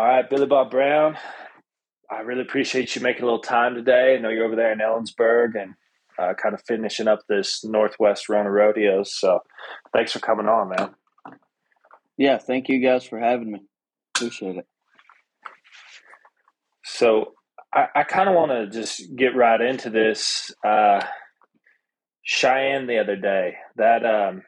All right, Billy Bob Brown. I really appreciate you making a little time today. I know you're over there in Ellensburg and uh, kind of finishing up this Northwest Rona Rodeos. So thanks for coming on, man. Yeah, thank you guys for having me. Appreciate it. So I, I kind of want to just get right into this. Uh, Cheyenne the other day, that um,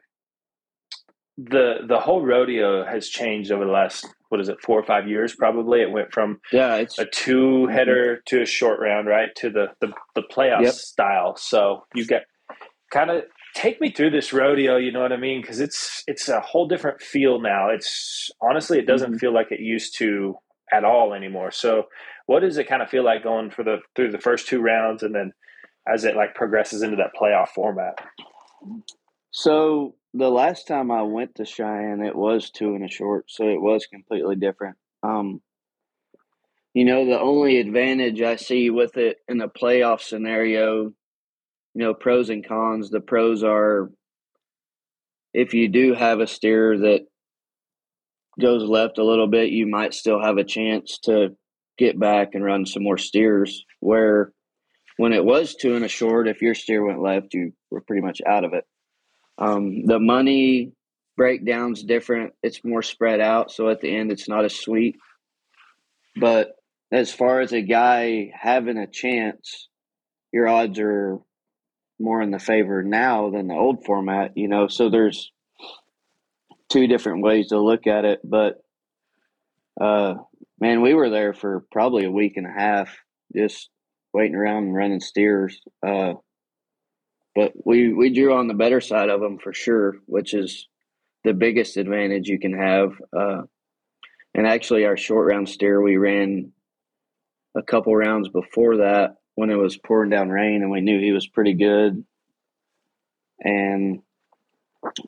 the the whole rodeo has changed over the last what is it four or five years probably it went from yeah it's a two header mm-hmm. to a short round right to the the, the playoff yep. style so you get kind of take me through this rodeo you know what i mean because it's it's a whole different feel now it's honestly it doesn't mm-hmm. feel like it used to at all anymore so what does it kind of feel like going for the through the first two rounds and then as it like progresses into that playoff format so the last time I went to Cheyenne, it was two and a short, so it was completely different. Um, you know, the only advantage I see with it in a playoff scenario, you know, pros and cons. The pros are if you do have a steer that goes left a little bit, you might still have a chance to get back and run some more steers. Where when it was two and a short, if your steer went left, you were pretty much out of it. Um, the money breakdown's different. It's more spread out, so at the end, it's not as sweet. But as far as a guy having a chance, your odds are more in the favor now than the old format. You know, so there's two different ways to look at it. But uh, man, we were there for probably a week and a half, just waiting around and running steers. Uh, but we we drew on the better side of them for sure, which is the biggest advantage you can have. Uh, and actually, our short round steer we ran a couple rounds before that when it was pouring down rain, and we knew he was pretty good, and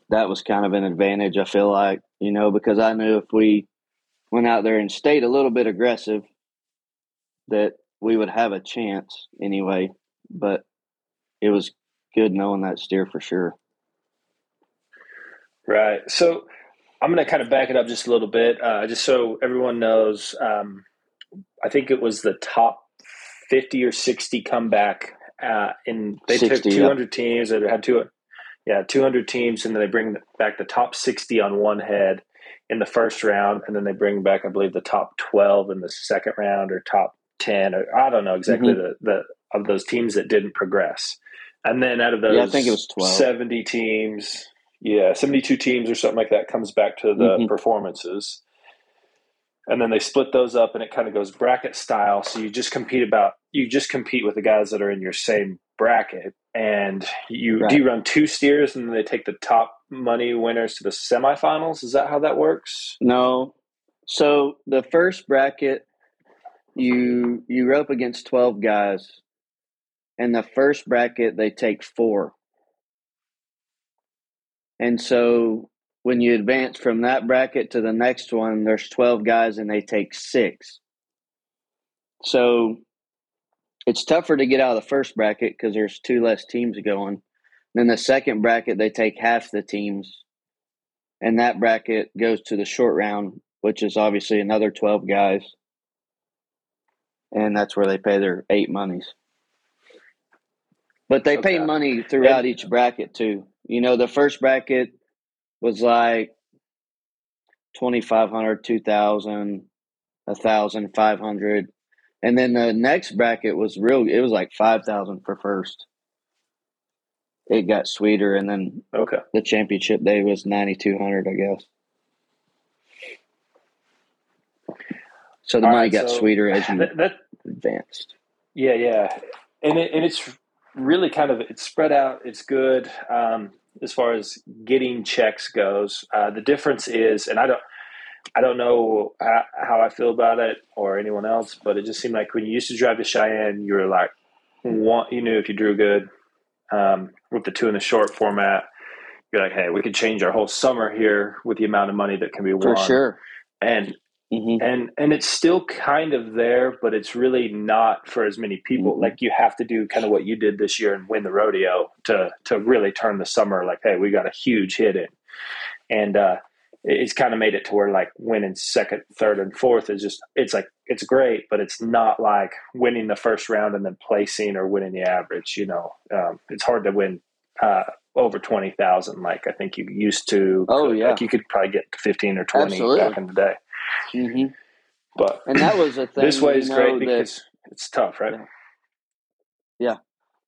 that was kind of an advantage. I feel like you know because I knew if we went out there and stayed a little bit aggressive, that we would have a chance anyway. But it was good knowing that steer for sure. Right. So I'm going to kind of back it up just a little bit, uh, just so everyone knows. Um, I think it was the top 50 or 60 comeback uh, in they 60, took 200 yeah. teams that had two, yeah, 200 teams, and then they bring back the top 60 on one head in the first round, and then they bring back, I believe, the top 12 in the second round or top 10, or I don't know exactly mm-hmm. the, the of those teams that didn't progress. And then out of those, yeah, I think it was 12. 70 teams, yeah, 72 teams or something like that comes back to the mm-hmm. performances. And then they split those up and it kind of goes bracket style. So you just compete about, you just compete with the guys that are in your same bracket. And you right. do you run two steers and then they take the top money winners to the semifinals? Is that how that works? No. So the first bracket, you you rope against 12 guys in the first bracket they take four. And so when you advance from that bracket to the next one there's 12 guys and they take six. So it's tougher to get out of the first bracket because there's two less teams going. Then the second bracket they take half the teams. And that bracket goes to the short round which is obviously another 12 guys. And that's where they pay their eight monies but they okay. pay money throughout each bracket too. You know, the first bracket was like 2500 2000 1500 and then the next bracket was real it was like 5000 for first. It got sweeter and then okay. the championship day was 9200 i guess. So the All money right, got so sweeter as you that, that, advanced. Yeah yeah. And it, and it's really kind of it's spread out. It's good um, as far as getting checks goes. Uh, the difference is, and I don't. I don't know how I feel about it or anyone else, but it just seemed like when you used to drive to Cheyenne, you were like, one, you knew if you drew good um, with the two in the short format, you're like, hey, we could change our whole summer here with the amount of money that can be won. For sure. And Mm-hmm. And and it's still kind of there, but it's really not for as many people. Mm-hmm. Like you have to do kind of what you did this year and win the rodeo to to really turn the summer like, hey, we got a huge hit in. And uh, it's kind of made it to where like winning second, third, and fourth is just it's like it's great, but it's not like winning the first round and then placing or winning the average. You know, um, it's hard to win uh, over twenty thousand. Like I think you used to. Oh yeah, like you could probably get fifteen or twenty Absolutely. back in the day. Mm-hmm. But and that was a thing. this way is great because it's tough, right? Yeah. yeah,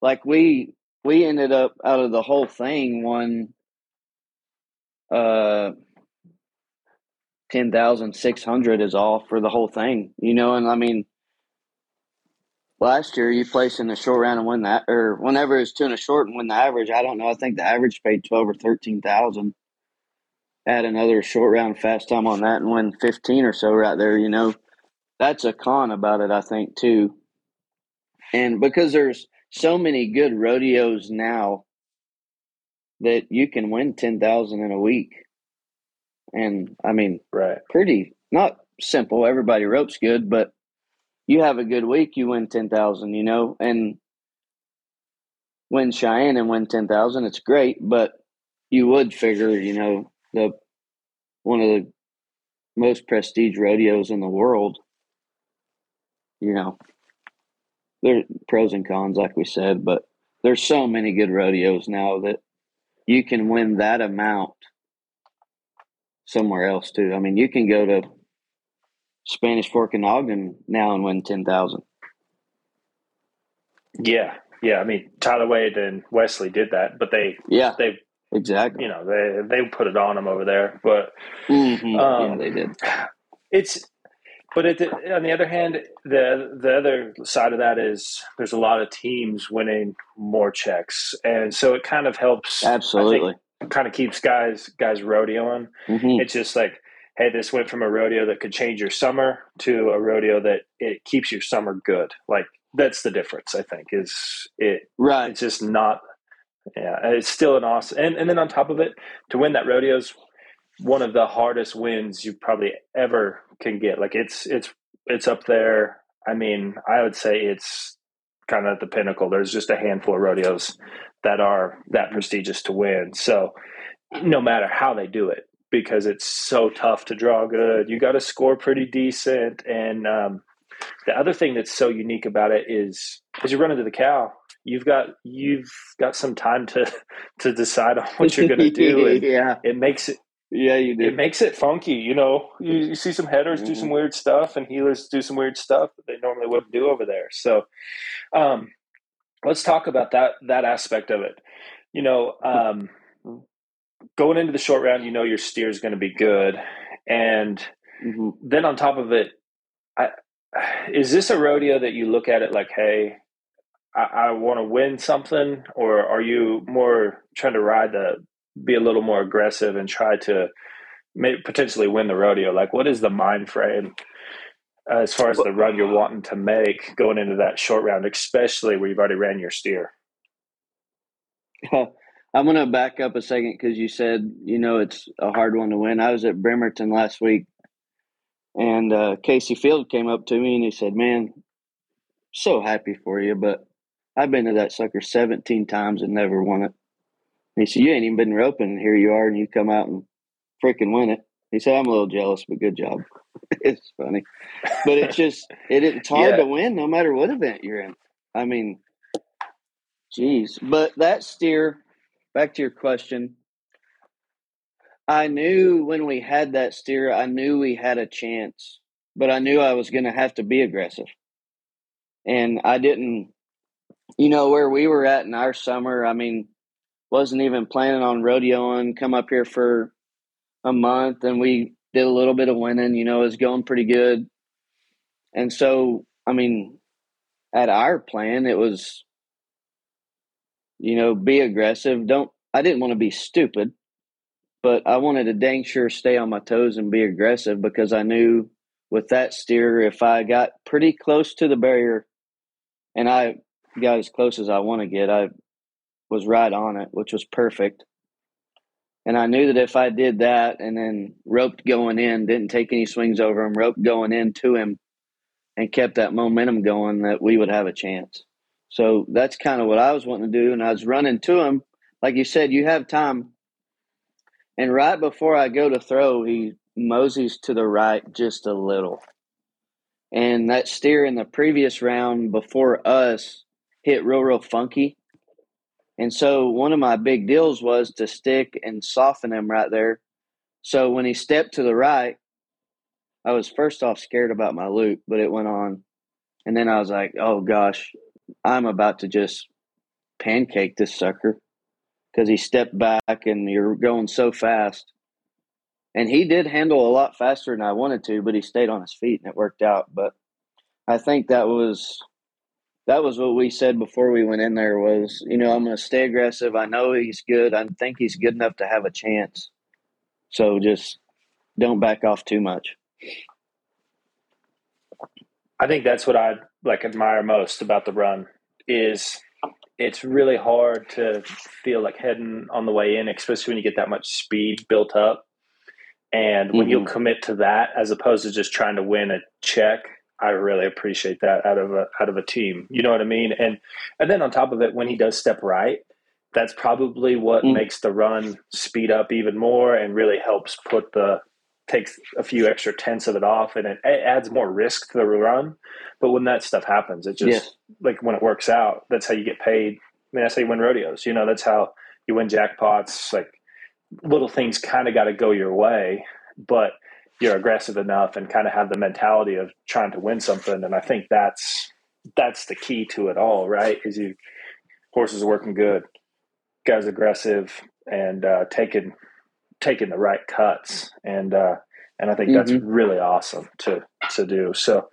like we we ended up out of the whole thing one uh ten thousand six hundred is all for the whole thing, you know. And I mean, last year you place in the short round and win that, or whenever it's two and a short and win the average. I don't know. I think the average paid twelve or thirteen thousand. Add another short round fast time on that and win fifteen or so right there. You know, that's a con about it. I think too, and because there's so many good rodeos now that you can win ten thousand in a week and I mean, right, pretty not simple. Everybody ropes good, but you have a good week, you win ten thousand. You know, and win Cheyenne and win ten thousand, it's great. But you would figure, you know, the one of the most prestige rodeos in the world. You know, there's pros and cons, like we said, but there's so many good rodeos now that you can win that amount somewhere else too. I mean, you can go to Spanish Fork and Ogden now and win ten thousand. Yeah, yeah. I mean, Tyler Wade and Wesley did that, but they yeah they exactly you know they they put it on them over there. But mm-hmm. um, yeah, they did. It's but the, on the other hand, the the other side of that is there's a lot of teams winning more checks, and so it kind of helps. Absolutely, kind of keeps guys guys rodeoing. Mm-hmm. It's just like, hey, this went from a rodeo that could change your summer to a rodeo that it keeps your summer good. Like that's the difference. I think is it. Right. It's just not. Yeah, it's still an awesome. And and then on top of it, to win that rodeo is one of the hardest wins you probably ever can get. Like it's it's it's up there. I mean, I would say it's kind of at the pinnacle. There's just a handful of rodeos that are that prestigious to win. So no matter how they do it, because it's so tough to draw good, you got to score pretty decent. And um, the other thing that's so unique about it is as you run into the cow, you've got you've got some time to to decide on what you're going to do. And yeah, it makes it. Yeah, you do. It makes it funky, you know. You, you see some headers mm-hmm. do some mm-hmm. weird stuff, and heelers do some weird stuff that they normally wouldn't do over there. So, um, let's talk about that that aspect of it. You know, um, going into the short round, you know your steer is going to be good, and mm-hmm. then on top of it, I, is this a rodeo that you look at it like, hey, I, I want to win something, or are you more trying to ride the be a little more aggressive and try to may, potentially win the rodeo? Like, what is the mind frame? as far as the run you're wanting to make going into that short round, especially where you've already ran your steer? Well, I'm going to back up a second because you said, you know, it's a hard one to win. I was at Bremerton last week and uh, Kaycee Feild came up to me and he said, Man, so happy for you, but I've been to that sucker 17 times and never won it. And he said, You ain't even been roping, and here you are, and you come out and freaking win it. He said, I'm a little jealous, but good job. it's funny, but it's just it, it's hard yeah. to win no matter what event you're in. I mean, geez, but that steer. Back to your question. I knew when we had that steer, I knew we had a chance, but I knew I was going to have to be aggressive. And I didn't, you know, where we were at in our summer, I mean, wasn't even planning on rodeoing, come up here for a month and we did a little bit of winning, you know, it was going pretty good. And so, I mean, at our plan, it was, you know, be aggressive. Don't, I didn't want to be stupid, but I wanted to dang sure stay on my toes and be aggressive because I knew with that steer, if I got pretty close to the barrier and I got as close as I want to get, I was right on it, which was perfect. And I knew that if I did that and then roped going in, didn't take any swings over him, roped going into him, and kept that momentum going, that we would have a chance. So that's kind of what I was wanting to do. And I was running to him. Like you said, you have time. And right before I go to throw, he moseys to the right just a little. And that steer in the previous round before us hit real, real funky. And so one of my big deals was to stick and soften him right there. So when he stepped to the right, I was first off scared about my loop, but it went on. And then I was like, oh gosh, I'm about to just pancake this sucker because he stepped back and you're going so fast. And he did handle a lot faster than I wanted to, but he stayed on his feet and it worked out. But I think that was that was what we said before we went in there was, you know, I'm going to stay aggressive. I know he's good. I think he's good enough to have a chance. So just don't back off too much. I think that's what I like admire most about the run is it's really hard to feel like heading on the way in, especially when you get that much speed built up. And when mm-hmm. you'll commit to that as opposed to just trying to win a check, I really appreciate that out of a out of a team. You know what I mean? And and then on top of it, when he does step right, that's probably what mm. makes the run speed up even more and really helps put the takes a few extra tenths of it off and it, it adds more risk to the run. But when that stuff happens, it just yeah. like when it works out, that's how you get paid. I mean, that's how you win rodeos. You know, that's how you win jackpots. Like little things kind of got to go your way, but you're aggressive enough and kind of have the mentality of trying to win something. And I think that's that's the key to it all, right? Is you horses are working good, guys aggressive and uh, taking taking the right cuts, and uh, and I think mm-hmm. that's really awesome to to do. So,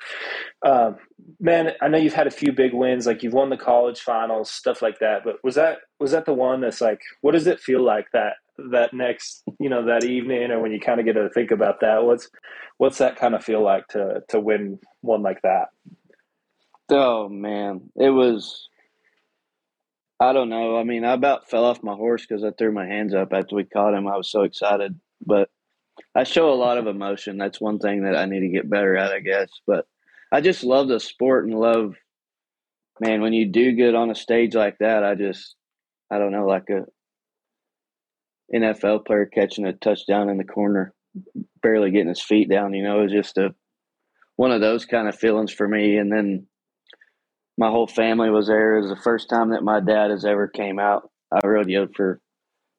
um, man, I know you've had a few big wins, like you've won the college finals, stuff like that. But was that was that the one that's like, what does it feel like that that next you know that evening or when you kind of get to think about that what's what's that kind of feel like to to win one like that oh man it was i don't know i mean i about fell off my horse because i threw my hands up after we caught him i was so excited but i show a lot of emotion that's one thing that i need to get better at i guess but i just love the sport and love man when you do good on a stage like that i just i don't know like a NFL player catching a touchdown in the corner, barely getting his feet down. You know, it was just a one of those kind of feelings for me. And then my whole family was there. It was the first time that my dad has ever came out. I rodeoed for,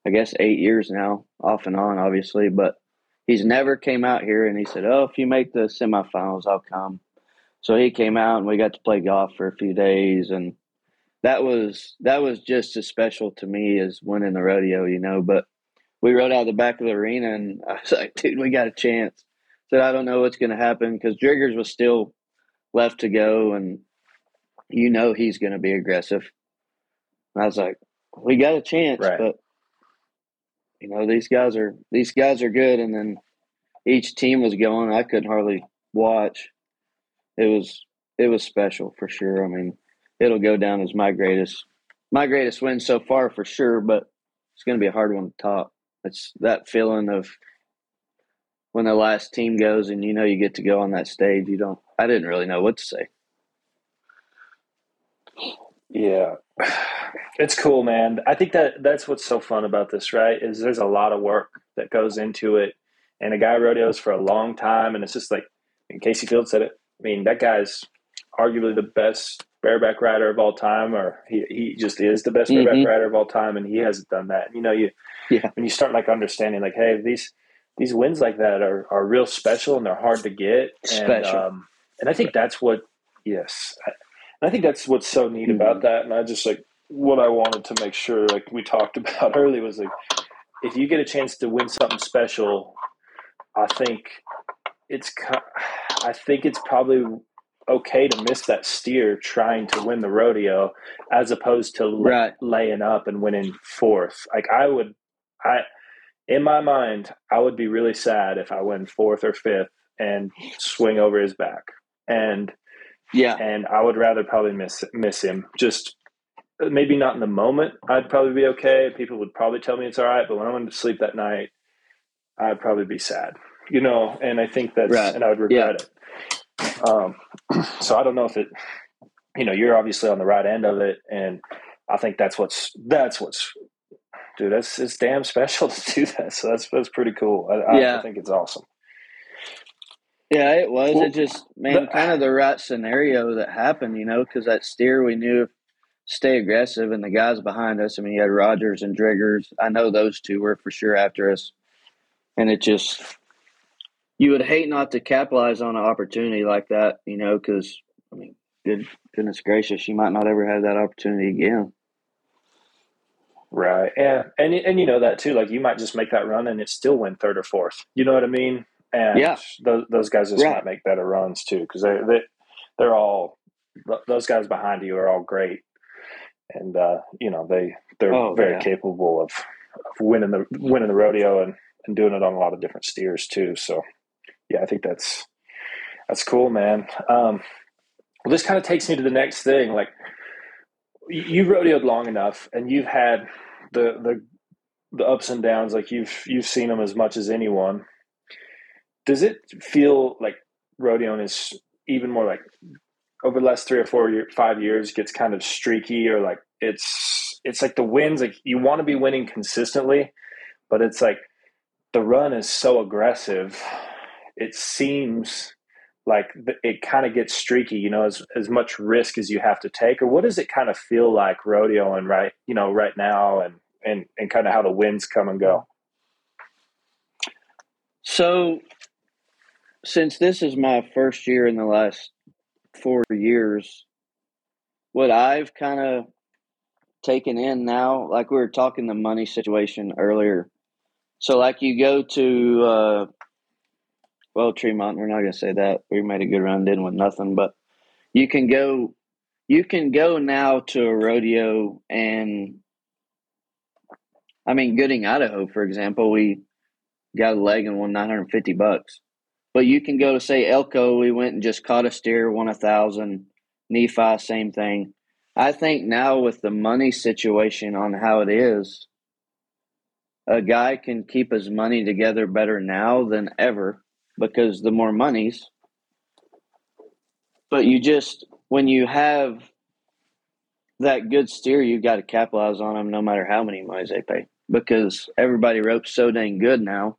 I guess, eight years now, off and on, obviously, but he's never came out here. And he said, "Oh, if you make the semifinals, I'll come." So he came out, and we got to play golf for a few days, and that was that was just as special to me as winning the rodeo, you know. But we rode out the back of the arena, and I was like, dude, we got a chance. Said, I don't know what's going to happen because Driggers was still left to go, and you know he's going to be aggressive. And I was like, we got a chance, right. but you know these guys are these guys are good. And then each team was going. I couldn't hardly watch. It was it was special for sure. I mean, it'll go down as my greatest my greatest win so far for sure, but it's going to be a hard one to top. It's that feeling of when the last team goes and you know you get to go on that stage. You don't. I didn't really know what to say. Yeah, it's cool, man. I think that that's what's so fun about this, right? Is there's a lot of work that goes into it, and a guy rodeos for a long time, and it's just like, and Kaycee Feild said it. I mean, that guy's arguably the best bareback rider of all time, or he, he just is the best mm-hmm. bareback rider of all time, and he hasn't done that. And you know, you yeah. when you start like understanding, like, hey, these these wins like that are are real special and they're hard to get. Special. And, um, and I think that's what, yes, I, I think that's what's so neat mm-hmm. about that. And I just like what I wanted to make sure, like we talked about early, was like if you get a chance to win something special, I think it's I think it's probably okay to miss that steer trying to win the rodeo as opposed to right. laying up and winning fourth. Like I would, I in my mind, I would be really sad if I win fourth or fifth and swing over his back. And yeah, and I would rather probably miss miss him. Just maybe not in the moment. I'd probably be okay. People would probably tell me it's all right. But when I went to sleep that night, I'd probably be sad. You know, and I think that's right. and I would regret yeah. it. Um, so I don't know if it, you know, you're obviously on the right end of it, and I think that's what's that's what's dude, that's it's damn special to do that. So that's that's pretty cool. I, yeah. I, I think it's awesome. Yeah, it was. Well, it just man, the, kind of the right scenario that happened, you know, because that steer we knew stay aggressive, and the guys behind us. I mean, you had Rogers and Driggers. I know those two were for sure after us, and it just you would hate not to capitalize on an opportunity like that, you know, because I mean, good goodness gracious, you might not ever have that opportunity again. Right. Yeah. And and you know that too. Like you might just make that run and it still win third or fourth. You know what I mean? And yeah. those those guys just right. might make better runs too because they they they're all those guys behind you are all great, and uh, you know they they're oh, very yeah. capable of, of winning the winning the rodeo and and doing it on a lot of different steers too. So yeah, I think that's that's cool, man. Um, well, this kind of takes me to the next thing. Like you've rodeoed long enough, and you've had the the the ups and downs. Like you've you've seen them as much as anyone. Does it feel like rodeoing is even more like over the last three or four year, five years gets kind of streaky, or like it's it's like the wins. Like you want to be winning consistently, but it's like the run is so aggressive. It seems like it kind of gets streaky, you know, as as much risk as you have to take, or what does it kind of feel like rodeoing right, you know, right now, and and and kind of how the winds come and go. So, since this is my first year in the last four years, what I've kind of taken in now, like we were talking the money situation earlier. So, like you go to uh, well, Tremont, we're not going to say that. We made a good run, didn't with nothing, but you can go, you can go now to a rodeo and, I mean, Gooding, Idaho, for example, we got a leg and won 950 bucks. But you can go to say Elko, we went and just caught a steer, won a thousand. Nephi, same thing. I think now with the money situation on how it is, a guy can keep his money together better now than ever because the more monies. But you just, when you have that good steer, you've got to capitalize on them no matter how many monies they pay because everybody ropes so dang good now.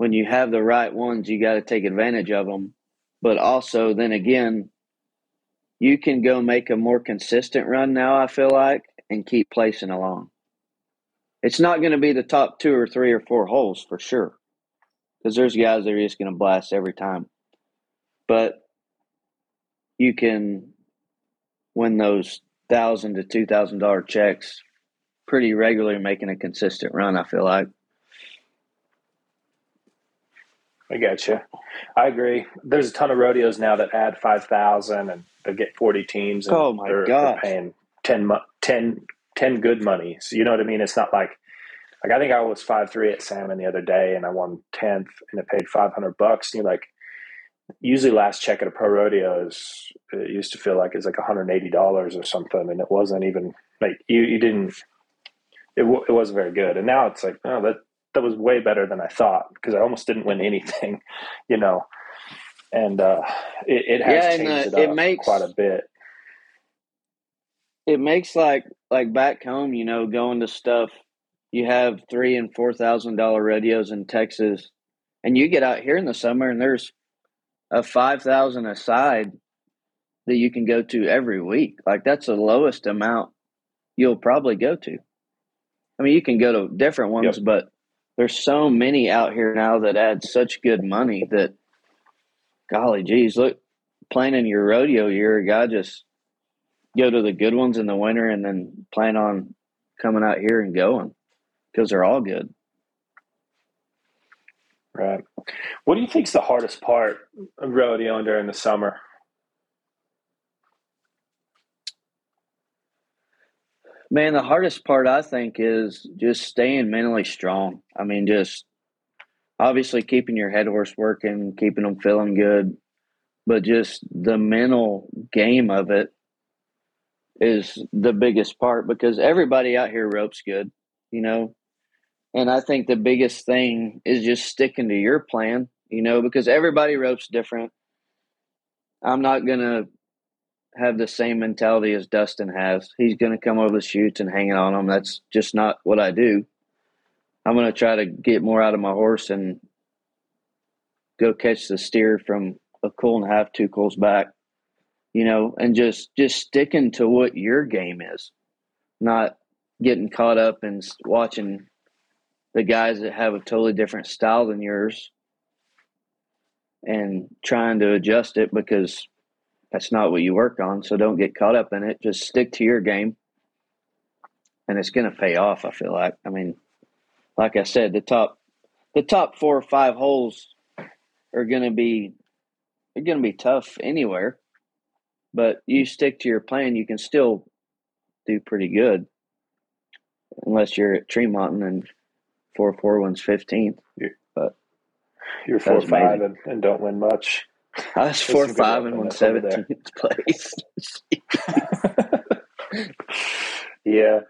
When you have the right ones, you got to take advantage of them. But also, then again, you can go make a more consistent run now, I feel like, and keep placing along. It's not going to be the top two or three or four holes for sure because there's guys that are just going to blast every time. But you can win those thousand to two thousand dollar checks pretty regularly, making a consistent run. I feel like. I get you. I agree. There's a ton of rodeos now that add five thousand and they get forty teams. And oh my they're, god! They're paying 10, 10, 10 good money. So you know what I mean? It's not like like I think I was five three at Salmon the other day, and I won tenth, and it paid five hundred bucks. And you're like, usually last check at a pro rodeo is it used to feel like it's like one hundred eighty dollars or something, and it wasn't even like you you didn't. It it wasn't very good, and now it's like oh that that was way better than I thought because I almost didn't win anything, you know. And uh, it, it has yeah, changed it, it makes, quite a bit. It makes like like back home, you know, going to stuff you have three and four thousand dollar rodeos in Texas, and you get out here in the summer and there's a five thousand aside that you can go to every week. Like that's the lowest amount you'll probably go to. I mean, you can go to different ones, yep. but there's so many out here now that add such good money that, golly geez, look, planning your rodeo year, guy just go to the good ones in the winter and then plan on coming out here and going because they're all good. Right. What do you think is the hardest part of rodeoing during the summer? Man, the hardest part I think is just staying mentally strong. I mean, just obviously keeping your head horse working, keeping them feeling good, but just the mental game of it is the biggest part because everybody out here ropes good. You know, and I think the biggest thing is just sticking to your plan, you know, because everybody ropes different. I'm not going to have the same mentality as Dustin has. He's going to come over the chutes and hang it on them. That's just not what I do. I'm going to try to get more out of my horse and go catch the steer from a cool and a half, two cools back, you know, and just just sticking to what your game is, not getting caught up and watching the guys that have a totally different style than yours and trying to adjust it because that's not what you work on. So don't get caught up in it. Just stick to your game, and it's going to pay off. I feel like. I mean, like I said, the top the top four or five holes are going to be they're going to be tough anywhere, but you stick to your plan, you can still do pretty good, unless you're at Tremont and four four one's fifteenth. But you're four five and, and don't win much. I was four five and won seventeenth place. yeah.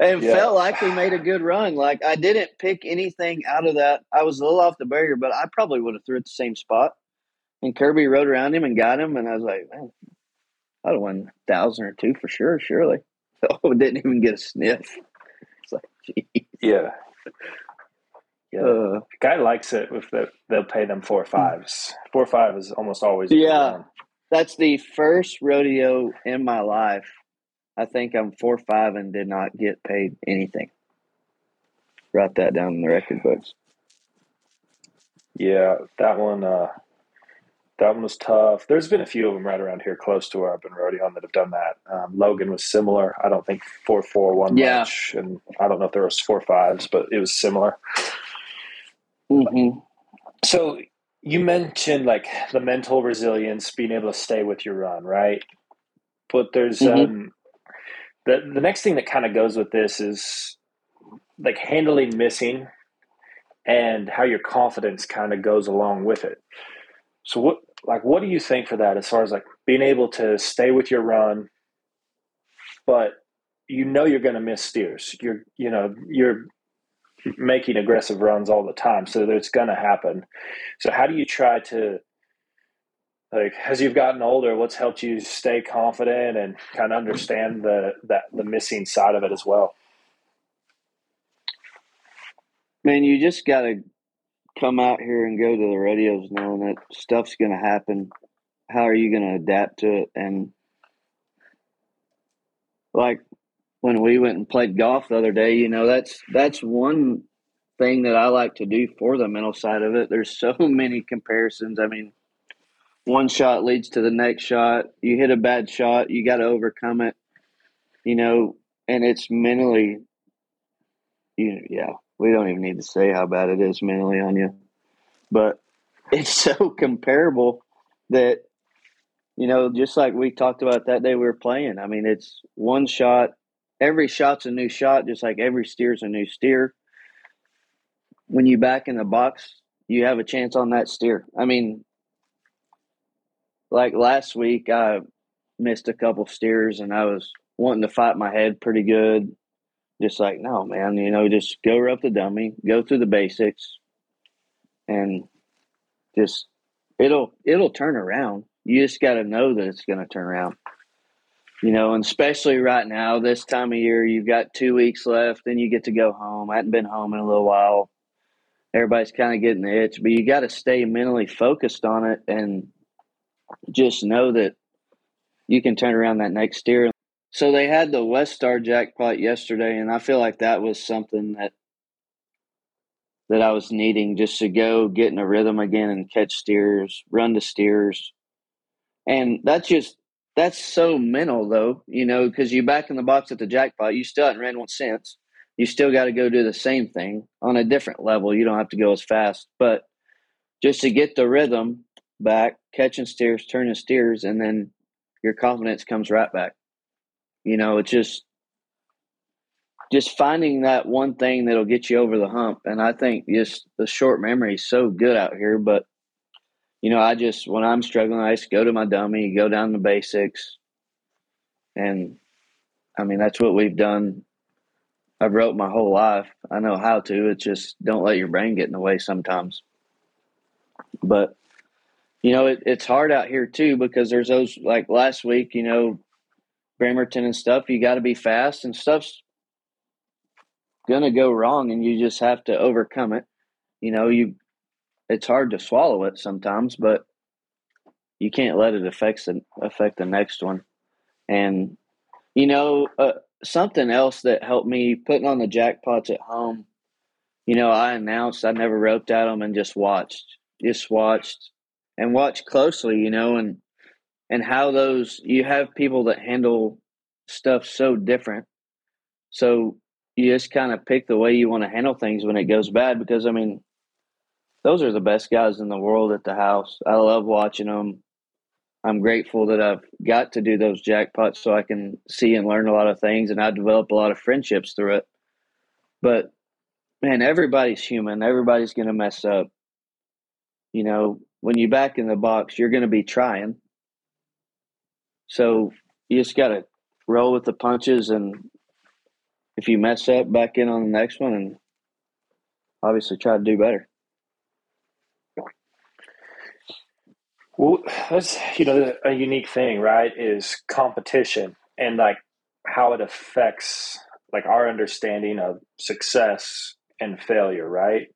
And yeah. felt like we made a good run. Like I didn't pick anything out of that. I was a little off the barrier, but I probably would have threw at the same spot. And Kirby rode around him and got him, and I was like, man, I'd have won a thousand or two for sure, surely. Oh, didn't even get a sniff. It's like, geez. Yeah. Yeah. Uh, guy likes it if the, they'll pay them four fives. Four five is almost always. Yeah. That's the first rodeo in my life. I think I'm four five and did not get paid anything. Write that down in the record books. Yeah, that one. Uh, that one was tough. There's been a few of them right around here, close to where I've been rodeoing, that have done that. Um, Logan was similar. I don't think four four one yeah. much, and I don't know if there was four fives, but it was similar. Mm-hmm. So you mentioned like the mental resilience, being able to stay with your run, right? But there's mm-hmm. um, the the next thing that kind of goes with this is like handling missing and how your confidence kind of goes along with it. So what like what do you think for that as far as like being able to stay with your run but you know you're going to miss steers. You're you know you're making aggressive runs all the time, so it's going to happen. So how do you try to like as you've gotten older, what's helped you stay confident and kind of understand the that the missing side of it as well? Man, you just got to come out here and go to the rodeos knowing that stuff's going to happen. How are you going to adapt to it? And like when we went and played golf the other day, you know, that's that's one thing that I like to do for the mental side of it. There's so many comparisons. I mean, one shot leads to the next shot. You hit a bad shot, you got to overcome it. You know, and it's mentally you yeah, we don't even need to say how bad it is mentally on you. But it's so comparable that you know, just like we talked about that day we were playing. I mean, it's one shot every shot's a new shot, just like every steer's a new steer. When you back in the box, you have a chance on that steer. I mean, like last week, I missed a couple steers and I was wanting to fight my head pretty good. Just like, no, man, you know, just go up the dummy, go through the basics, and just it'll it'll turn around. You just got to know that it's going to turn around you know, and especially right now, this time of year, you've got two weeks left, then you get to go home. I hadn't been home in a little while. Everybody's kind of getting the itch, but you got to stay mentally focused on it and just know that you can turn around that next steer. So they had the West Star jackpot yesterday, and I feel like that was something that that I was needing just to go get in a rhythm again and catch steers, run the steers. And that's just that's so mental though, you know, because you back in the box at the jackpot, you still haven't ran one since. You still got to go do the same thing on a different level. You don't have to go as fast, but just to get the rhythm back, catching steers, turning steers, and then your confidence comes right back. You know, it's just just finding that one thing that'll get you over the hump. And I think just the short memory is so good out here, but you know, I just when I'm struggling, I just go to my dummy, go down the basics, and I mean that's what we've done. I've wrote my whole life. I know how to. It's just don't let your brain get in the way sometimes. But you know, it, it's hard out here too because there's those like last week, you know, Bremerton and stuff. You got to be fast and stuff's gonna go wrong, and you just have to overcome it. You know, you it's hard to swallow it sometimes, but you can't let it affect the affect the next one. And you know, uh, something else that helped me putting on the jackpots at home. You know, I announced I never roped at them and just watched, just watched and watched closely. You know, and and how those you have people that handle stuff so different. So you just kind of pick the way you want to handle things when it goes bad because I mean those are the best guys in the world at the house. I love watching them. I'm grateful that I've got to do those jackpots so I can see and learn a lot of things and I develop a lot of friendships through it. But man, everybody's human. Everybody's going to mess up. You know, when you back in the box, you're going to be trying. So you just got to roll with the punches and if you mess up, back in on the next one and obviously try to do better. Well, that's you know a unique thing, right? Is competition and like how it affects like our understanding of success and failure, right?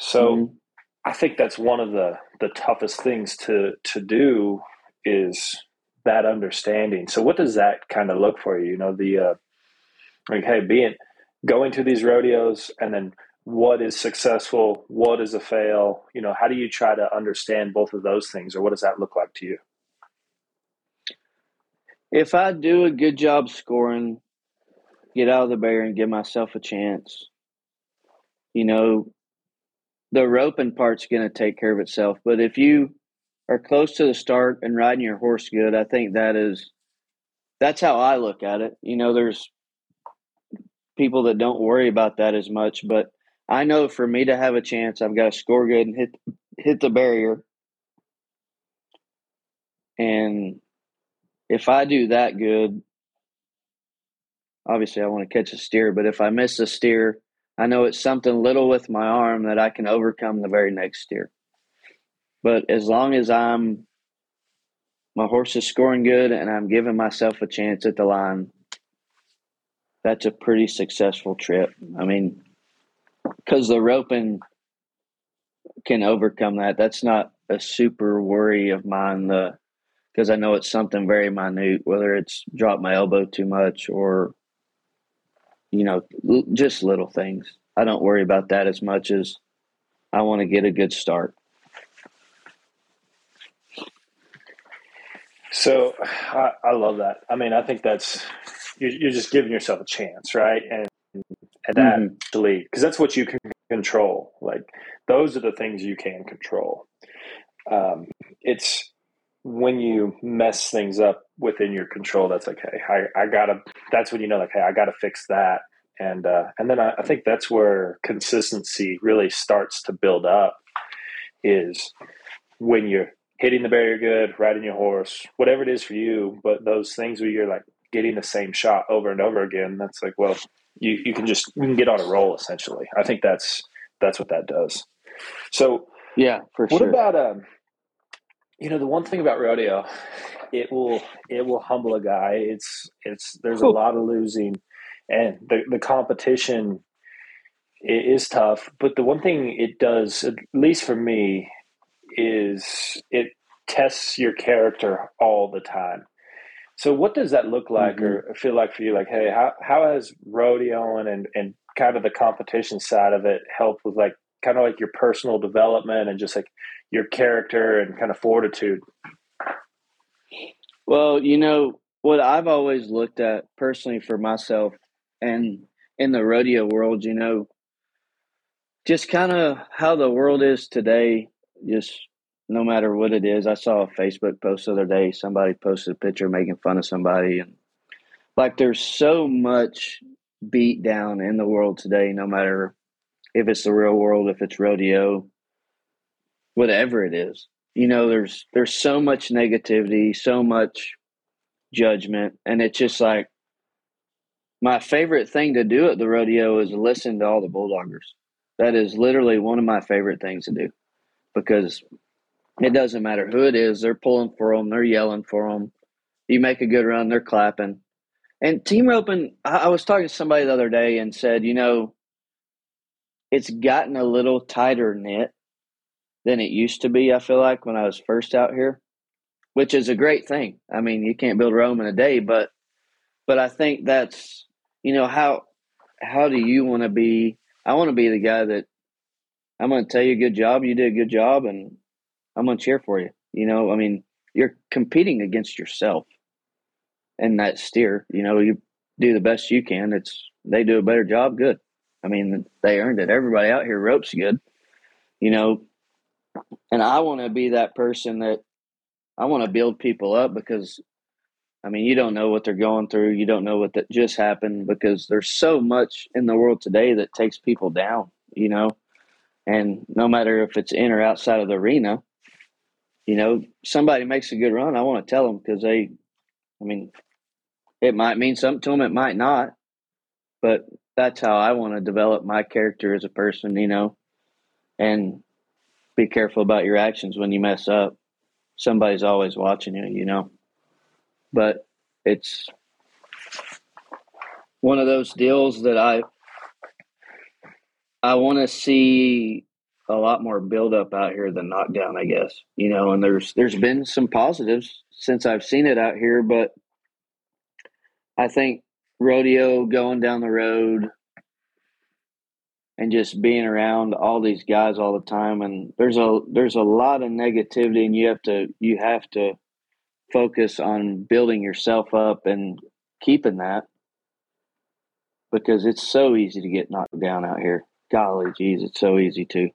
So, mm-hmm. I think that's one of the the toughest things to to do is that understanding. So, what does that kind of look for you? You know, the uh, like, hey, being going to these rodeos and then what is successful, what is a fail? You know, how do you try to understand both of those things, or what does that look like to you? If I do a good job scoring, get out of the barrier and give myself a chance, you know, the roping part's going to take care of itself. But if you are close to the start and riding your horse good, I think that is that's how I look at it. You know, there's people that don't worry about that as much, but I know for me to have a chance, I've got to score good and hit hit the barrier. And if I do that good, obviously I want to catch a steer, but if I miss a steer, I know it's something little with my arm that I can overcome the very next steer. But as long as I'm my horse is scoring good and I'm giving myself a chance at the line, that's a pretty successful trip. I mean, because the roping can overcome that. That's not a super worry of mine. The because I know it's something very minute, whether it's drop my elbow too much or you know just little things. I don't worry about that as much as I want to get a good start. So I, I love that. I mean, I think that's you're, you're just giving yourself a chance, right? And and that mm-hmm. actually because that's what you can control. Like those are the things you can control. Um, it's when you mess things up within your control that's like hey I, I gotta that's when you know like hey i gotta fix that. And uh, and then I, I think that's where consistency really starts to build up is when you're hitting the barrier good riding your horse whatever it is for you but those things where you're like getting the same shot over and over again that's like well you, you can just you can get on a roll essentially. I think that's that's what that does. So yeah, for what sure. about um you know the one thing about rodeo it will it will humble a guy. It's it's there's cool. a lot of losing and the the competition is tough, but the one thing it does at least for me is it tests your character all the time. So what does that look like mm-hmm. or feel like for you? Like, hey, how how has rodeoing and and kind of the competition side of it helped with like kind of like your personal development and just like your character and kind of fortitude? Well, you know what I've always looked at personally for myself and in the rodeo world, you know, just kind of how the world is today, just no matter what it is. I saw a Facebook post the other day. Somebody posted a picture making fun of somebody, and like there's so much beat down in the world today. No matter if it's the real world, if it's rodeo, whatever it is. You know, there's there's so much negativity, so much judgment, and it's just like my favorite thing to do at the rodeo is listen to all the bulldoggers. That is literally one of my favorite things to do because It doesn't matter who it is; they're pulling for them, they're yelling for them. You make a good run, they're clapping. And team roping, I was talking to somebody the other day and said, you know, it's gotten a little tighter knit than it used to be. I feel like when I was first out here, which is a great thing. I mean, you can't build Rome in a day, but but I think that's you know how how do you want to be? I want to be the guy that I'm going to tell you a good job, you did a good job, and I'm to cheer for you. You know, I mean, you're competing against yourself and that steer. You know, you do the best you can. It's they do a better job, good. I mean, they earned it. Everybody out here ropes good. You know, and I want to be that person that I want to build people up because I mean, you don't know what they're going through. You don't know what that just happened because there's so much in the world today that takes people down, you know. And no matter if it's in or outside of the arena, you know, somebody makes a good run, I want to tell them because they, I mean, it might mean something to them, it might not, but that's how I want to develop my character as a person, you know, and be careful about your actions when you mess up. Somebody's always watching you, you know. But it's one of those deals that I I want to see a lot more buildup out here than knockdown, I guess. You know, and there's there's been some positives since I've seen it out here, but I think rodeo going down the road and just being around all these guys all the time and there's a there's a lot of negativity and you have to you have to focus on building yourself up and keeping that because it's so easy to get knocked down out here golly geez it's so easy to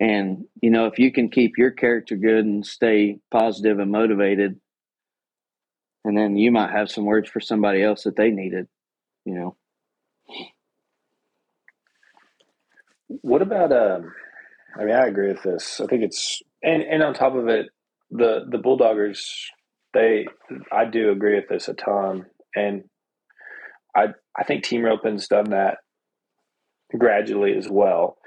and you know if you can keep your character good and stay positive and motivated and then you might have some words for somebody else that they needed you know. What about um i mean i agree with this. I think it's and and on top of it the the bulldoggers they i do agree with this a ton. And i i think team roping's done that gradually as well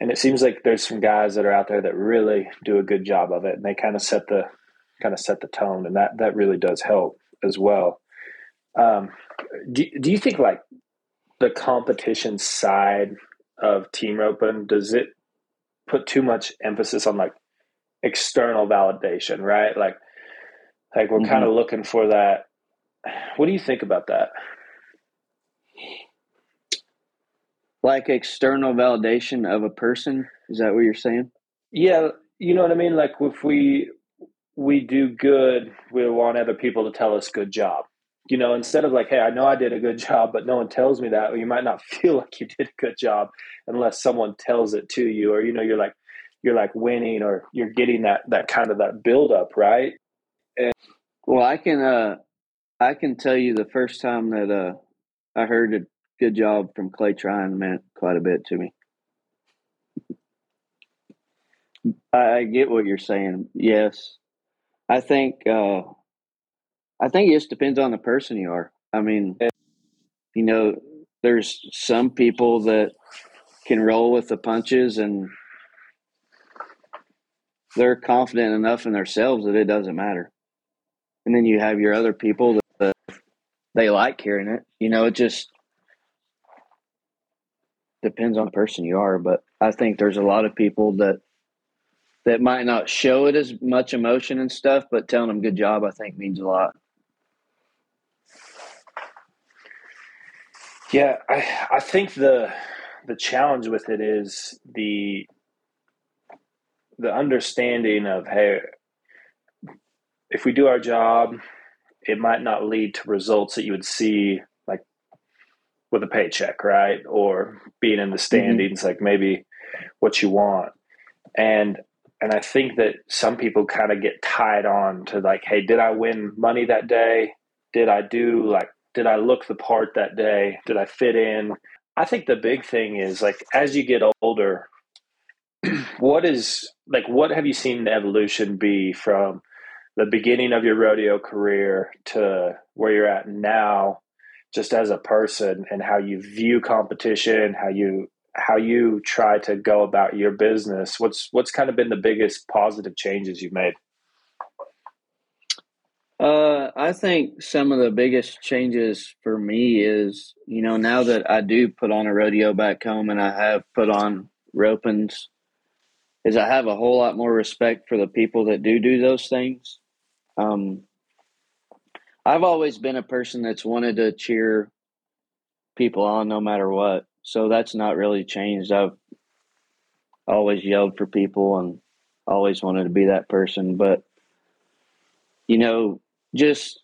and it seems like there's some guys that are out there that really do a good job of it and they kind of set the kind of set the tone and that that really does help as well. Um, do, do you think like the competition side of team roping does it put too much emphasis on like external validation right? Like like we're mm-hmm. kind of looking for that. What do you think about that like external validation of a person? Is that what you're saying? Yeah you know what i mean? Like if we we do good we want other people to tell us good job. You know, instead of like, hey, I know I did a good job, but no one tells me that, or you might not feel like you did a good job unless someone tells it to you, or you know, you're like you're like winning or you're getting that that kind of that build up, right? And, well, I can uh I can tell you the first time that uh I heard a good job from Clay Tryon meant quite a bit to me. I, I get what you're saying. Yes. I think uh I think it just depends on the person you are. I mean, you know, there's some people that can roll with the punches and they're confident enough in themselves that it doesn't matter. And then you have your other people that, that they like hearing it. You know, it just depends on the person you are. But I think there's a lot of people that that might not show it as much emotion and stuff, but telling them good job, I think means a lot. Yeah, I I think the the challenge with it is the the understanding of hey if we do our job it might not lead to results that you would see with a paycheck right or being in the mm-hmm. standings mm-hmm. like maybe what you want and and i think that some people kind of get tied on to like hey did i win money that day did i do like did I look the part that day? Did I fit in? I think the big thing is like as you get older, what is like what have you seen the evolution be from the beginning of your rodeo career to where you're at now just as a person and how you view competition how you how you try to go about your business. What's what's kind of been the biggest positive changes you've made? Uh, I think some of the biggest changes for me is, you know, now that I do put on a rodeo back home and I have put on ropings, is I have a whole lot more respect for the people that do do those things. Um, I've always been a person that's wanted to cheer people on no matter what. So that's not really changed. I've always yelled for people and always wanted to be that person. But, you know, just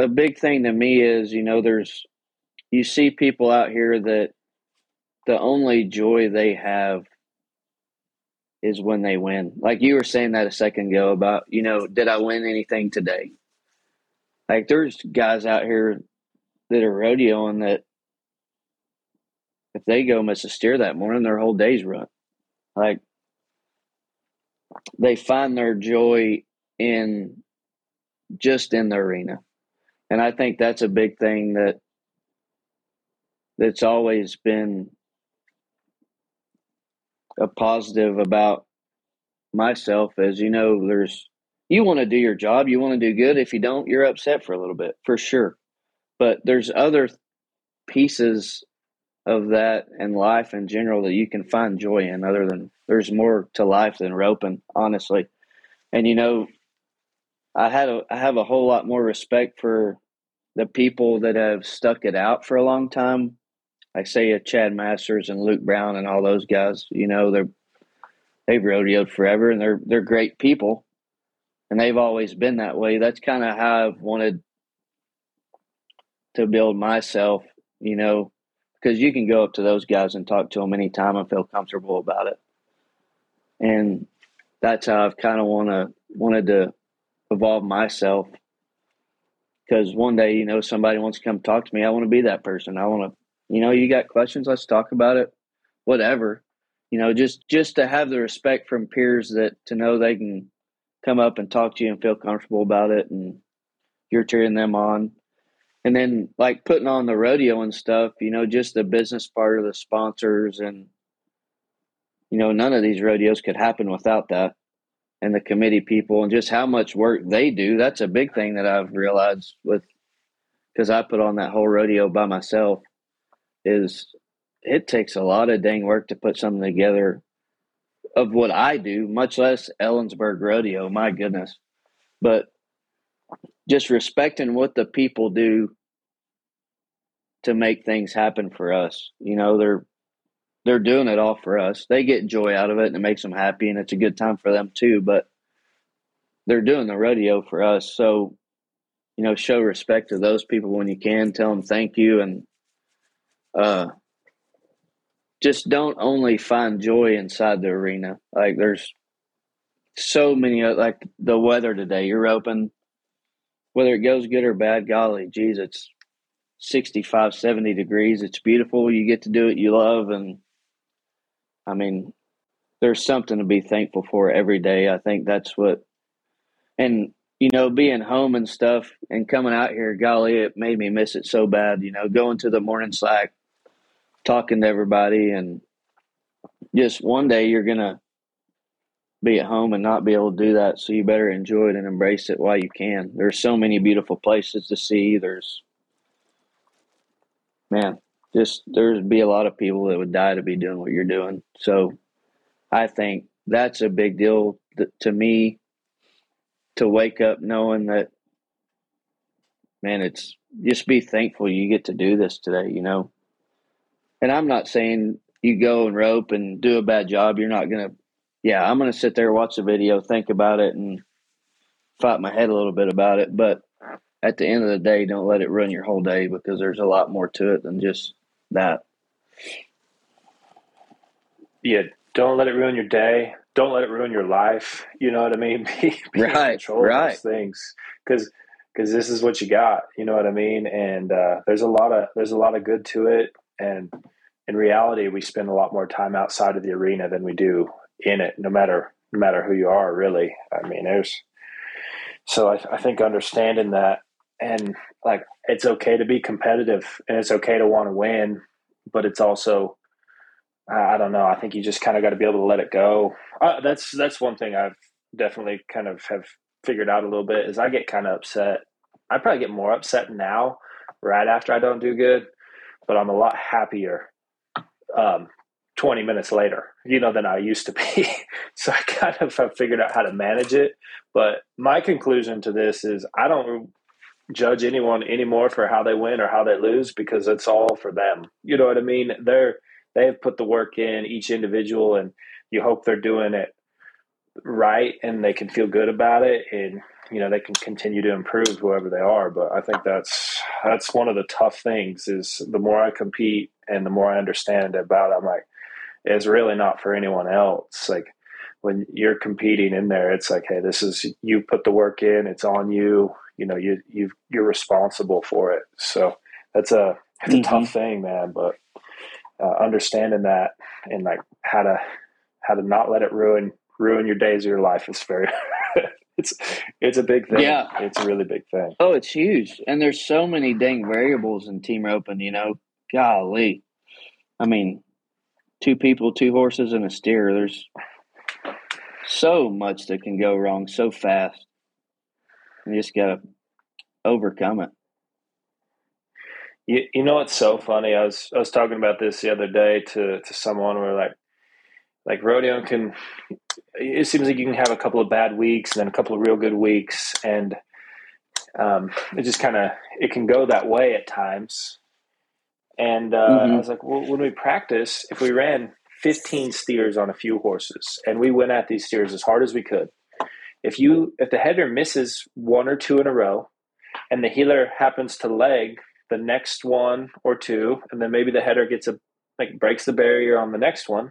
a big thing to me is, you know, there's, you see people out here that the only joy they have is when they win. Like you were saying that a second ago about, you know, did I win anything today? Like there's guys out here that are rodeoing that if they go miss a steer that morning, their whole day's run. Like they find their joy in just in the arena. And I think that's a big thing that that's always been a positive about myself as you know there's you want to do your job you want to do good. If you don't you're upset for a little bit for sure. But there's other pieces of that and life in general that you can find joy in other than there's more to life than roping honestly. And you know i had a i have a whole lot more respect for the people that have stuck it out for a long time. Like say a chad masters and luke brown and all those guys you know they're they've rodeoed forever and they're they're great people and they've always been that way that's kind of how i've wanted to build myself you know because you can go up to those guys and talk to them anytime and feel comfortable about it. And that's how I've kind of want to wanted to evolve myself. Because one day, you know, somebody wants to come talk to me. I want to be that person. I want to, you know, you got questions, let's talk about it. Whatever, you know, just just to have the respect from peers that to know they can come up and talk to you and feel comfortable about it, and you're cheering them on. And then like putting on the rodeo and stuff you know just the business part of the sponsors and you know none of these rodeos could happen without that and the committee people and just how much work they do. That's a big thing that i've realized with because i put on that whole rodeo by myself is it takes a lot of dang work to put something together of what i do much less ellensburg rodeo my goodness but just respecting what the people do to make things happen for us. You know, they're they're doing it all for us. They get joy out of it and it makes them happy and it's a good time for them too, but they're doing the rodeo for us. So, you know, show respect to those people when you can, tell them thank you and uh just don't only find joy inside the arena. Like there's so many like the weather today. You're open whether it goes good or bad, golly, geez, it's 65, 70 degrees. It's beautiful. You get to do it you love. And I mean, there's something to be thankful for every day. I think that's what, and, you know, being home and stuff and coming out here, golly, it made me miss it so bad. You know, going to the morning slack, talking to everybody, and just one day you're going to be at home and not be able to do that. So you better enjoy it and embrace it while you can. There's so many beautiful places to see. There's, man, just there'd be a lot of people that would die to be doing what you're doing. So I think that's a big deal to me to wake up knowing that, man, it's just be thankful you get to do this today, you know? And I'm not saying you go and rope and do a bad job. You're not going to yeah, I'm going to sit there, watch the video, think about it, and fight my head a little bit about it. But at the end of the day, don't let it ruin your whole day because there's a lot more to it than just that. Yeah, don't let it ruin your day. Don't let it ruin your life. You know what I mean? be, be right, in control right. of those things because because this is what you got. You know what I mean? And uh, there's a lot of there's a lot of good to it. And in reality, we spend a lot more time outside of the arena than we do in it, no matter no matter who you are. Really, I mean, there's so I, I think understanding that and like it's okay to be competitive and it's okay to want to win, but it's also I don't know. I think you just kind of got to be able to let it go. Uh, that's that's one thing I've definitely kind of have figured out a little bit is I get kind of upset. I probably get more upset now, right after I don't do good, but I'm a lot happier um, 20 minutes later, you know, than I used to be. so I kind of have figured out how to manage it. But my conclusion to this is I don't judge anyone anymore for how they win or how they lose because it's all for them. You know what I mean? They're they have put the work in each individual and you hope they're doing it right and they can feel good about it and you know they can continue to improve whoever they are but i think that's that's one of the tough things is the more i compete and the more i understand about it i'm like it's really not for anyone else like when you're competing in there it's like hey this is you put the work in it's on you you know you you you're responsible for it so that's a it's a mm-hmm. tough thing man but uh, understanding that and like how to how to not let it ruin ruin your days of your life is very it's it's a big thing. Yeah, it's a really big thing. Oh, it's huge, and there's so many dang variables in team roping. You know, golly, I mean, two people, two horses, and a steer. There's so much that can go wrong so fast. You just gotta overcome it. You, you know what's so funny? I was I was talking about this the other day to to someone where like like rodeo can it seems like you can have a couple of bad weeks and then a couple of real good weeks and um, it just kind of it can go that way at times and uh, mm-hmm. i was like well when we practice if we ran 15 steers on a few horses and we went at these steers as hard as we could if you if the header misses one or two in a row and the heeler happens to leg the next one or two and then maybe the header gets a like breaks the barrier on the next one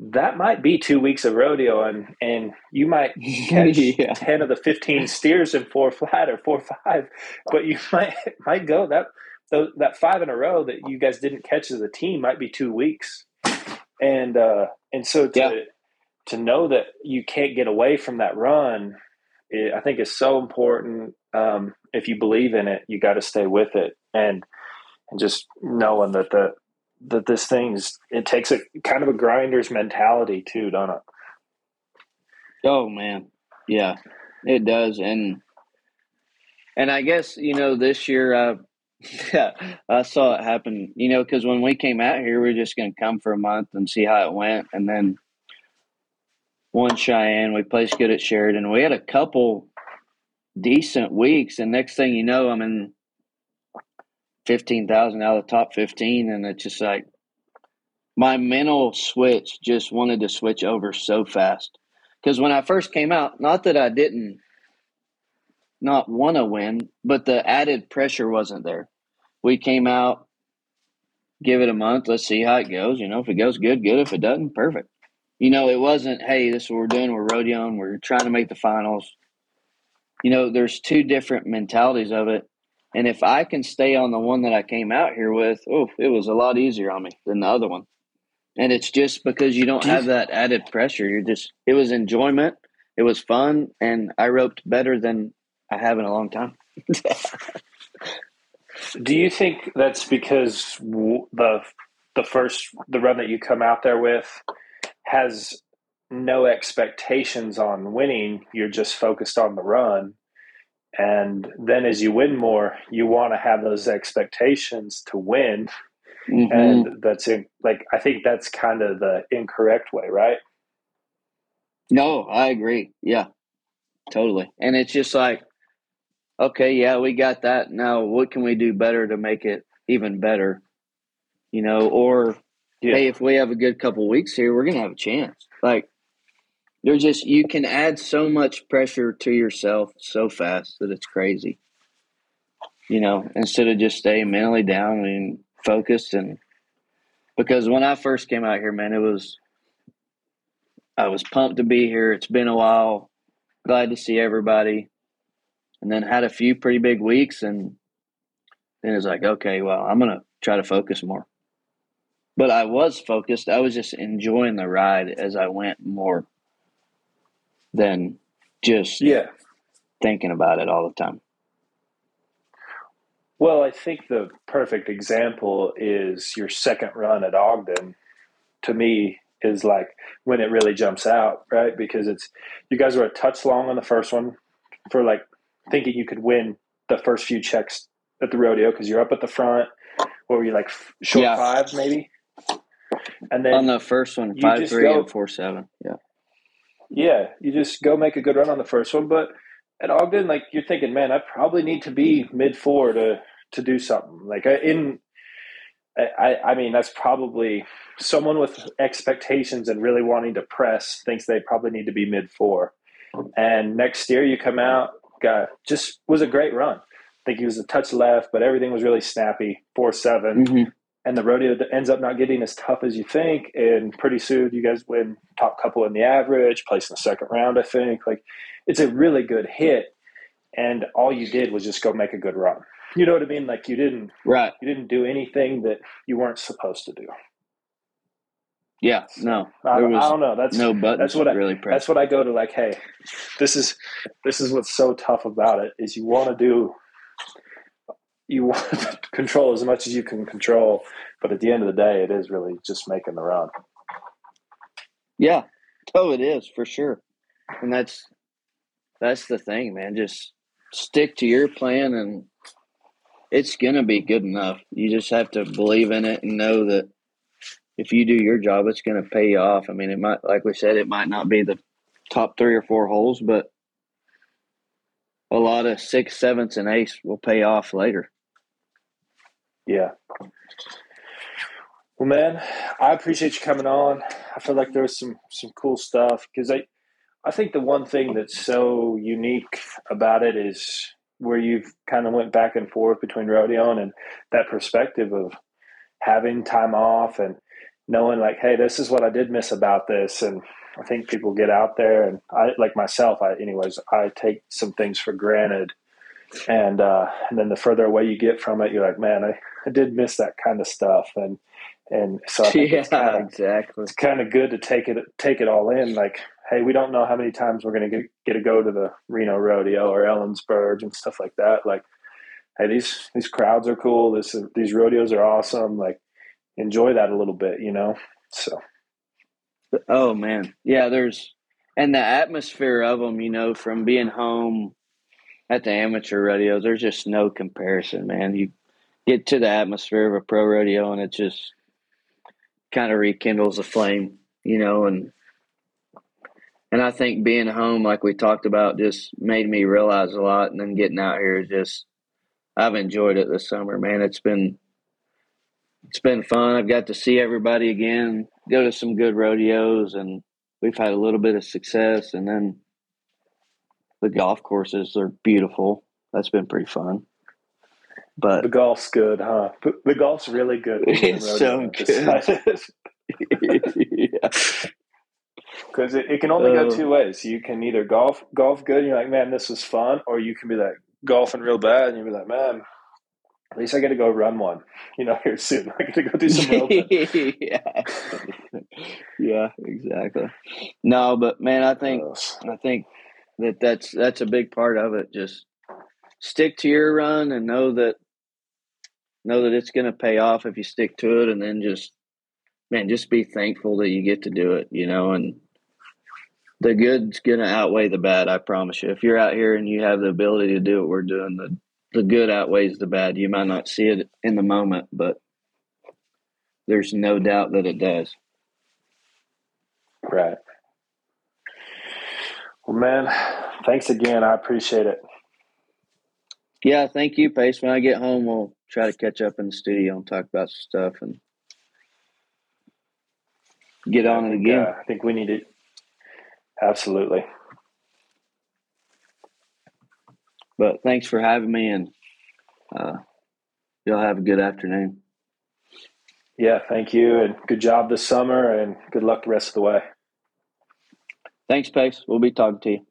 that might be two weeks of rodeo and and you might catch yeah. 10 of the 15 steers in four flat or four five but you might might go that that five in a row that you guys didn't catch as a team might be two weeks and uh and so to yeah. to know that you can't get away from that run it, i think is so important um if you believe in it you got to stay with it and and just knowing that the that this thing's it takes a kind of a grinder's mentality too, don't it? Oh man, yeah, it does, and and I guess you know this year, uh, yeah, I saw it happen. You know, because when we came out here, we are just going to come for a month and see how it went, and then won Cheyenne, we placed good at Sheridan. We had a couple decent weeks, and next thing you know, I'm in fifteen thousand out of the top fifteen, and it's just like my mental switch just wanted to switch over so fast. Because when I first came out, not that I didn't not want to win, but the added pressure wasn't there. We came out, give it a month, let's see how it goes. You know, if it goes good, good. If it doesn't, perfect. You know, it wasn't, hey, this is what we're doing. We're rodeoing. We're trying to make the finals. You know, there's two different mentalities of it. And if I can stay on the one that I came out here with, oh, it was a lot easier on me than the other one. And it's just because you don't have that added pressure. You're just, it was enjoyment. It was fun. And I roped better than I have in a long time. Do you think that's because the the first the run that you come out there with has no expectations on winning? You're just focused on the run, and then as you win more, you want to have those expectations to win. Mm-hmm. And that's in, like, I think that's kind of the incorrect way, right? No, I agree. Yeah, totally. And it's just like, okay, yeah, we got that. Now, what can we do better to make it even better? You know, or yeah. hey, if we have a good couple weeks here, we're gonna have a chance. Like, they're just you can add so much pressure to yourself so fast that it's crazy. You know, instead of just staying mentally down and focused and because when I first came out here, man, it was I was pumped to be here. It's been a while. Glad to see everybody. And then had a few pretty big weeks and then it's like, okay, well, I'm gonna try to focus more. But I was focused. I was just enjoying the ride as I went more than just yeah thinking about it all the time. Well, I think the perfect example is your second run at Ogden. to me is like when it really jumps out, right? Because it's you guys were a touch long on the first one for like thinking you could win the first few checks at the rodeo because you're up at the front. What were you like short yeah. five maybe? And then on the first one, five three go, and four seven. Yeah. Yeah, you just go make a good run on the first one, but at Ogden, like you're thinking, man, I probably need to be mid four to to do something. Like in, I I mean, that's probably someone with expectations and really wanting to press thinks they probably need to be mid four. And next year you come out, got just was a great run. I think he was a touch left, but everything was really snappy. Four seven, mm-hmm. And the rodeo ends up not getting as tough as you think. And pretty soon you guys win top couple in the average, place in the second round. I think like it's a really good hit, and all you did was just go make a good run. You know what I mean? Like you didn't right. You didn't do anything that you weren't supposed to do. Yeah, no, I, I, don't know. That's no but That's what I really. That's what I go to. Like, hey, this is this is what's so tough about it is you want to do, you want to control as much as you can control, but at the end of the day, it is really just making the run. Yeah, oh, it is for sure, and that's that's the thing, man. Just stick to your plan, and it's gonna be good enough. You just have to believe in it and know that if you do your job, it's to pay you off. I mean, it might, like we said, it might not be the top three or four holes, but a lot of six, sevenths, and ace will pay off later. Yeah. Well, man, I appreciate you coming on. I feel like there's some some cool stuff because I, I think the one thing that's so unique about it is where you've kind of went back and forth between rodeo and that perspective of having time off and knowing like, hey, this is what I did miss about this, and I think people get out there, and I like myself. I, anyways, I take some things for granted, and uh, and then the further away you get from it, you're like, man, I, I did miss that kind of stuff, and and so yeah, it's kind of, exactly. It's kind of good to take it take it all in. Like, hey, we don't know how many times we're going to get get to go to the Reno Rodeo or Ellensburg and stuff like that. Like, hey, these these crowds are cool. This these rodeos are awesome. Like, enjoy that a little bit, you know? So. Oh man. Yeah. There's, and the atmosphere of them, you know, from being home at the amateur rodeos, there's just no comparison, man. You get to the atmosphere of a pro rodeo and it just kind of rekindles the flame, you know, and, and I think being home, like we talked about, just made me realize a lot. And then getting out here is just, I've enjoyed it this summer, man. It's been, it's been fun. I've got to see everybody again, go to some good rodeos, and we've had a little bit of success. And then the golf courses are beautiful. That's been pretty fun. But the golf's good, huh? The golf's really good. It's so good. yeah. Because it, it can only uh, go two ways. You can either golf golf good, and you're like, man, this was fun, or you can be like golfing real bad, and you'll be like, man, at least I got to go run one, you know, here soon. I got to go do some yeah, yeah, exactly. No, but man, I think I think that that's that's a big part of it. Just stick to your run and know that know that it's going to pay off if you stick to it, and then just man, just be thankful that you get to do it, you know, and the good's going to outweigh the bad. I promise you. If you're out here and you have the ability to do what we're doing, the the good outweighs the bad. You might not see it in the moment, but there's no doubt that it does. Right. Well, man, thanks again. I appreciate it. Yeah, thank you, Pace. When I get home, we'll try to catch up in the studio and talk about stuff and get on it again. Uh, I think we need it. Absolutely. But thanks for having me, and uh, y'all have a good afternoon. Yeah, thank you, and good job this summer, and good luck the rest of the way. Thanks, Pace. We'll be talking to you.